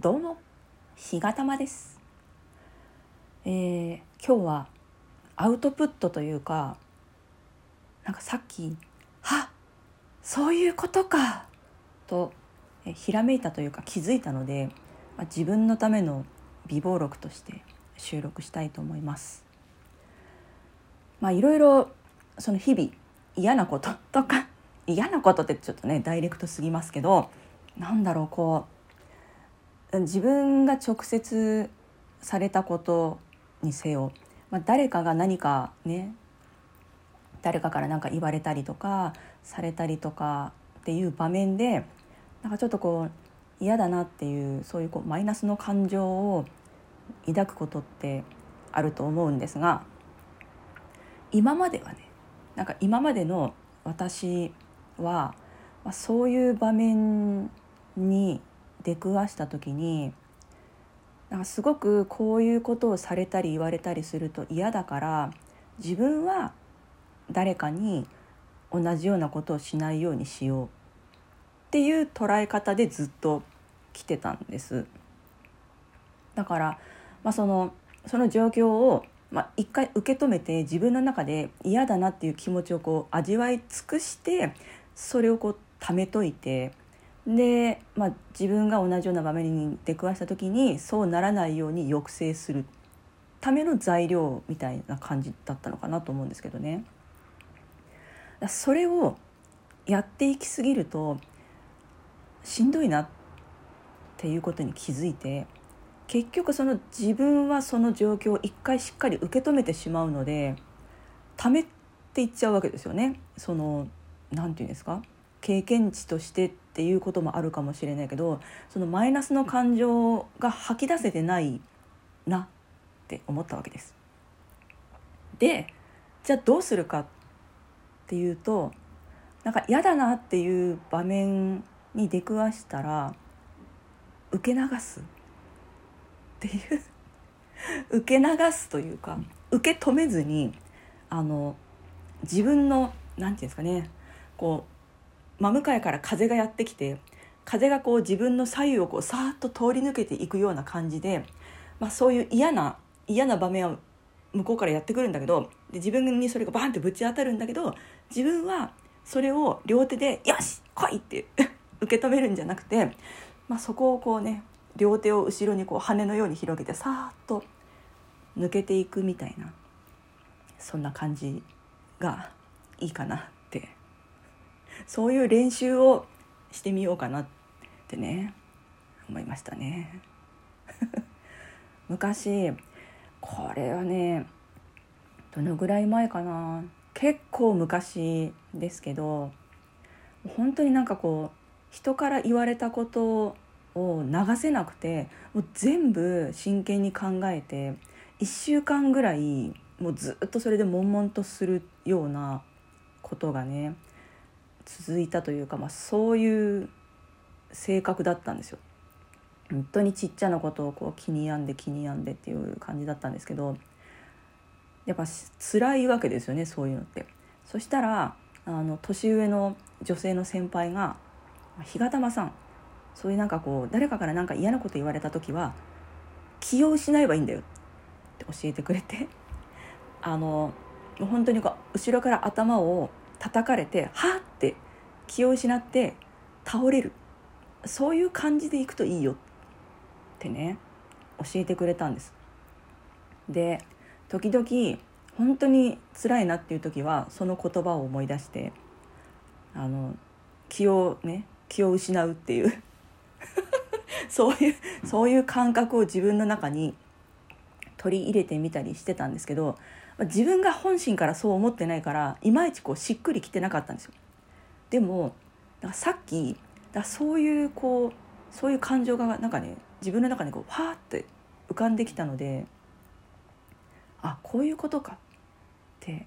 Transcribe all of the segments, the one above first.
どうも、ひがたまです。えー今日はアウトプットというか、なんかさっき、はそういうことかと、えひらめいたというか気づいたので、まあ自分のための備忘録として収録したいと思います。まあいろいろその日々嫌なこととか嫌なことってちょっとねダイレクトすぎますけどなんだろうこう自分が直接されたことにせよ、まあ、誰かが何かね誰かから何か言われたりとかされたりとかっていう場面でなんかちょっとこう嫌だなっていうそういうこうマイナスの感情を抱くことってあると思うんですが今まではねなんか今までの私は、まあ、そういう場面に出くわした時になんかすごくこういうことをされたり言われたりすると嫌だから自分は誰かに同じようなことをしないようにしようっていう捉え方でずっと来てたんです。だから、まあ、そのその状況を、まあ、一回受け止めて自分の中で嫌だなっていう気持ちをこう味わい尽くしてそれをこう溜めといてで、まあ、自分が同じような場面に出くわした時にそうならないように抑制するための材料みたいな感じだったのかなと思うんですけどね。それをやっていきすぎるとしんどいなっていうことに気づいて結局その自分はその状況を一回しっかり受け止めてしまうので溜めていっちゃうわけですよね。そのなんていうんですか？経験値としてっていうこともあるかもしれないけどそのマイナスの感情が吐き出せてないなって思ったわけです。でじゃあどうするかっていうとなんか嫌だなっていう場面に出くわしたら受け流すっていう 受け流すというか受け止めずにあの自分のなんていうんですかねこう真向かいから風がやってきて風がこう自分の左右をこうさーっと通り抜けていくような感じで、まあ、そういう嫌な嫌な場面は向こうからやってくるんだけどで自分にそれがバーンってぶち当たるんだけど自分はそれを両手で「よし来い!」って 受け止めるんじゃなくて、まあ、そこをこうね両手を後ろにこう羽のように広げてさーっと抜けていくみたいなそんな感じがいいかなそういう練習をしてみようかなってね思いましたね。昔これはねどのぐらい前かな。結構昔ですけど本当になんかこう人から言われたことを流せなくてもう全部真剣に考えて1週間ぐらいもうずっとそれで悶々とするようなことがね続いたというか、まあ、そういう性格だったんですよ。本当にちっちゃなことをこう気に病んで気に病んでっていう感じだったんですけどやっぱ辛いわけですよねそういうのって。そしたらあの年上の女性の先輩が「日がたまさんそういうなんかこう誰かから何か嫌なこと言われた時は気を失えばいいんだよ」って教えてくれてあの本当にこう後ろから頭を叩かれてはっって気を失って倒れるそういう感じでいくといいよってね教えてくれたんです。で時々本当に辛いなっていう時はその言葉を思い出してあの気をね気を失うっていう そういうそういう感覚を自分の中に取り入れてみたりしてたんですけど自分が本心からそう思ってないからいまいちこうしっくりきてなかったんですよ。でもだかさっきだそういうこうそういう感情がなんかね自分の中にこうファーって浮かんできたのであこういうことかって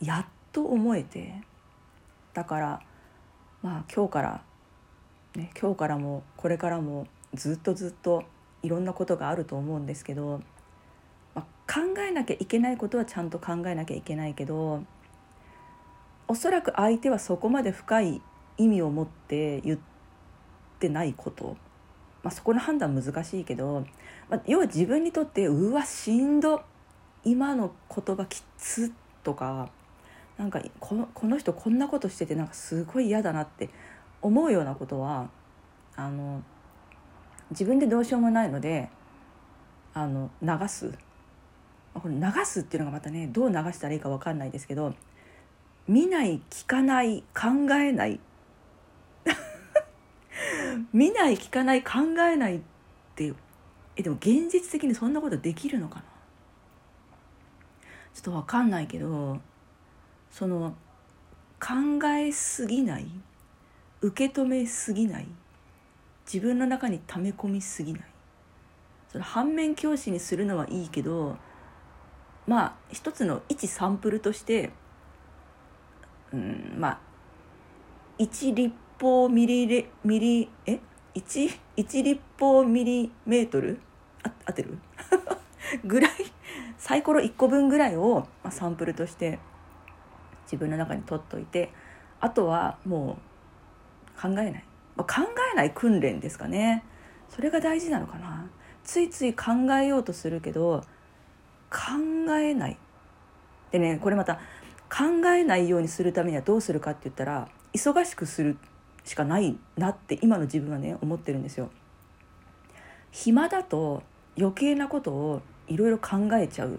やっと思えてだからまあ今日から、ね、今日からもこれからもずっとずっといろんなことがあると思うんですけど、まあ、考えなきゃいけないことはちゃんと考えなきゃいけないけどおそらく相手はそこまで深い意味を持って言ってないこと。まあ、そこの判断難しいけど、まあ、要は自分にとってうわしんど今の言葉きつとかなんかこのこの人こんなことしててなんかすごい嫌だなって思うようなことはあの自分でどうしようもないのであの流す。これ流すっていうのがまたねどう流したらいいか分かんないですけど見ない聞かない考えない。見ない聞かない考えないってえでも現実的にそんなことできるのかな？ちょっと分かんないけどその考えすぎない受け止めすぎない自分の中に溜め込みすぎない。その反面教師にするのはいいけどまあ一つの一サンプルとしてうんまあ1立方ミリレミリえ？1, 1立方ミリメートル？あ合ってる？ぐらい？サイコロ1個分ぐらいを、まあ、サンプルとして自分の中に取っといてあとはもう考えない、まあ、考えない訓練ですかね。それが大事なのかな。ついつい考えようとするけど考えない。でねこれまた考えないようにするためにはどうするかって言ったら忙しくするしかないなって今の自分はね思ってるんですよ。暇だと余計なことをいろいろ考えちゃう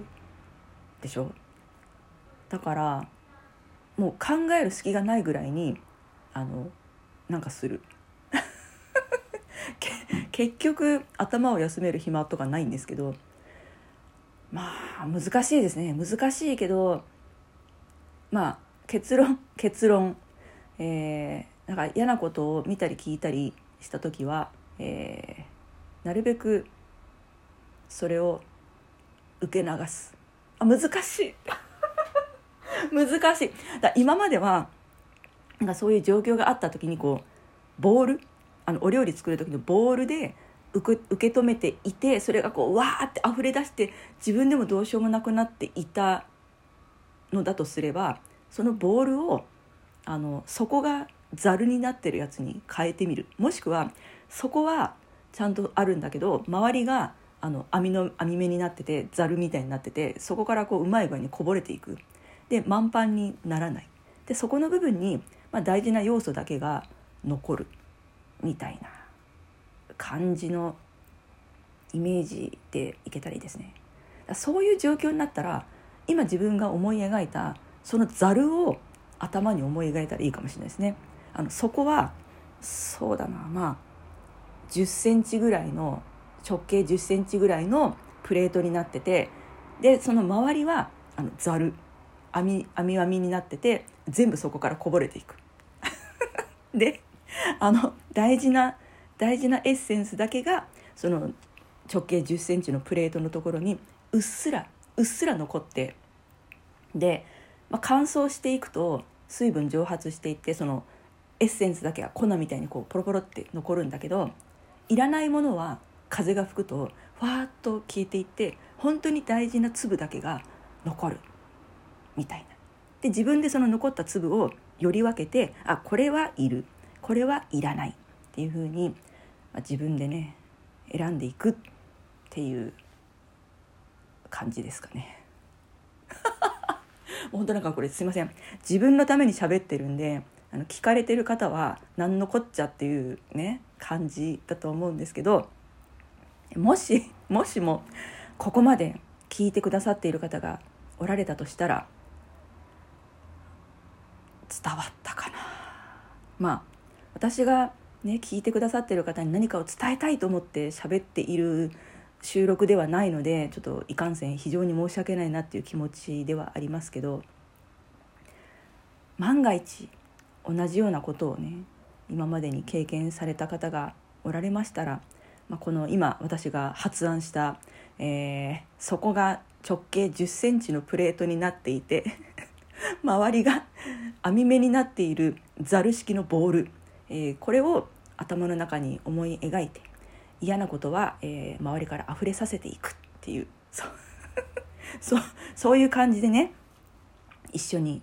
でしょ？だからもう考える隙がないぐらいにあのなんかする。結局頭を休める暇とかないんですけどまあ難しいですね。難しいけどまあ結論 結論、えー、なんか嫌なことを見たり聞いたりした時は、えー、なるべくそれを受け流す。あ難しい。難しい。だ今まではなんかそういう状況があった時にこうボールあのお料理作る時のボールで受け止めていてそれがこうわーって溢れ出して自分でもどうしようもなくなっていたのだとすればそのボールをあの底がざるになってるやつに変えてみる。もしくはそこはちゃんとあるんだけど周りがあの網の網目になっててざるみたいになっててそこからこううまい具合にこぼれていく。で満帆にならない。でそこの部分に、まあ、大事な要素だけが残る。みたいな。感じのイメージでいけたらいいですね。そういう状況になったら今自分が思い描いたそのざるを頭に思い描いたらいいかもしれないですね。あのそこはそうだなまあ10センチぐらいの直径10センチぐらいのプレートになっててでその周りはあのざる網網網になってて全部そこからこぼれていく。であの大事な大事なエッセンスだけがその直径1 0センチのプレートのところにうっすらうっすら残ってで、まあ、乾燥していくと水分蒸発していってそのエッセンスだけが粉みたいにこうポロポロって残るんだけどいらないものは風が吹くとふわーっと消えていって本当に大事な粒だけが残る。みたいな。で自分でその残った粒をより分けてあこれはいる。これはいらない。っていうふうに、まあ、自分でね選んでいくっていう感じですかね。本当なんかこれすいません自分のために喋ってるんであの聞かれてる方は何のこっちゃっていうね感じだと思うんですけどもしもしもここまで聞いてくださっている方がおられたとしたら伝わったかなまあ私がね聞いてくださってる方に何かを伝えたいと思って喋っている収録ではないのでちょっといかんせん非常に申し訳ないなっていう気持ちではありますけど万が一同じようなことをね今までに経験された方がおられましたら、まあ、この今私が発案した、えー、そこが直径1 0センチのプレートになっていて 周りが網目になっているざる式のボール、えー、これを頭の中に思い描いて嫌なことは、えー、周りから溢れさせていくっていうそう そうそういう感じでね一緒に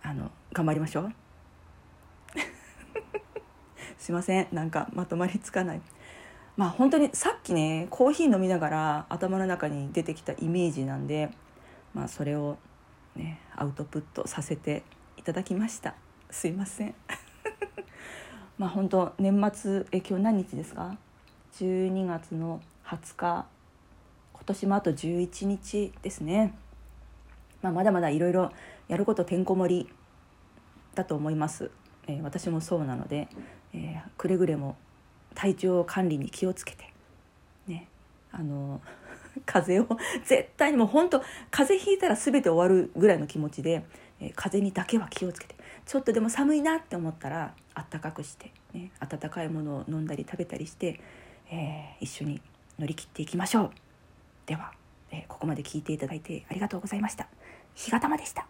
あの頑張りましょう。すいませんなんかまとまりつかない。まあ本当にさっきねコーヒー飲みながら頭の中に出てきたイメージなんで、まあ、それを、ね、アウトプットさせていただきました。すいません。まあ本当年末え今日何日ですか？12月の20日。今年もあと11日ですね、まあ、まだまだいろいろやることてんこ盛りだと思います、えー、私もそうなので、えー、くれぐれも体調管理に気をつけてねあの 風邪を絶対にもう本当風邪ひいたら全て終わるぐらいの気持ちで、えー、風邪にだけは気をつけてちょっとでも寒いなって思ったらあったかくして、ね、温かいものを飲んだり食べたりして、えー、一緒に乗り切っていきましょうでは、えー、ここまで聞いていただいてありがとうございました。日がたまでした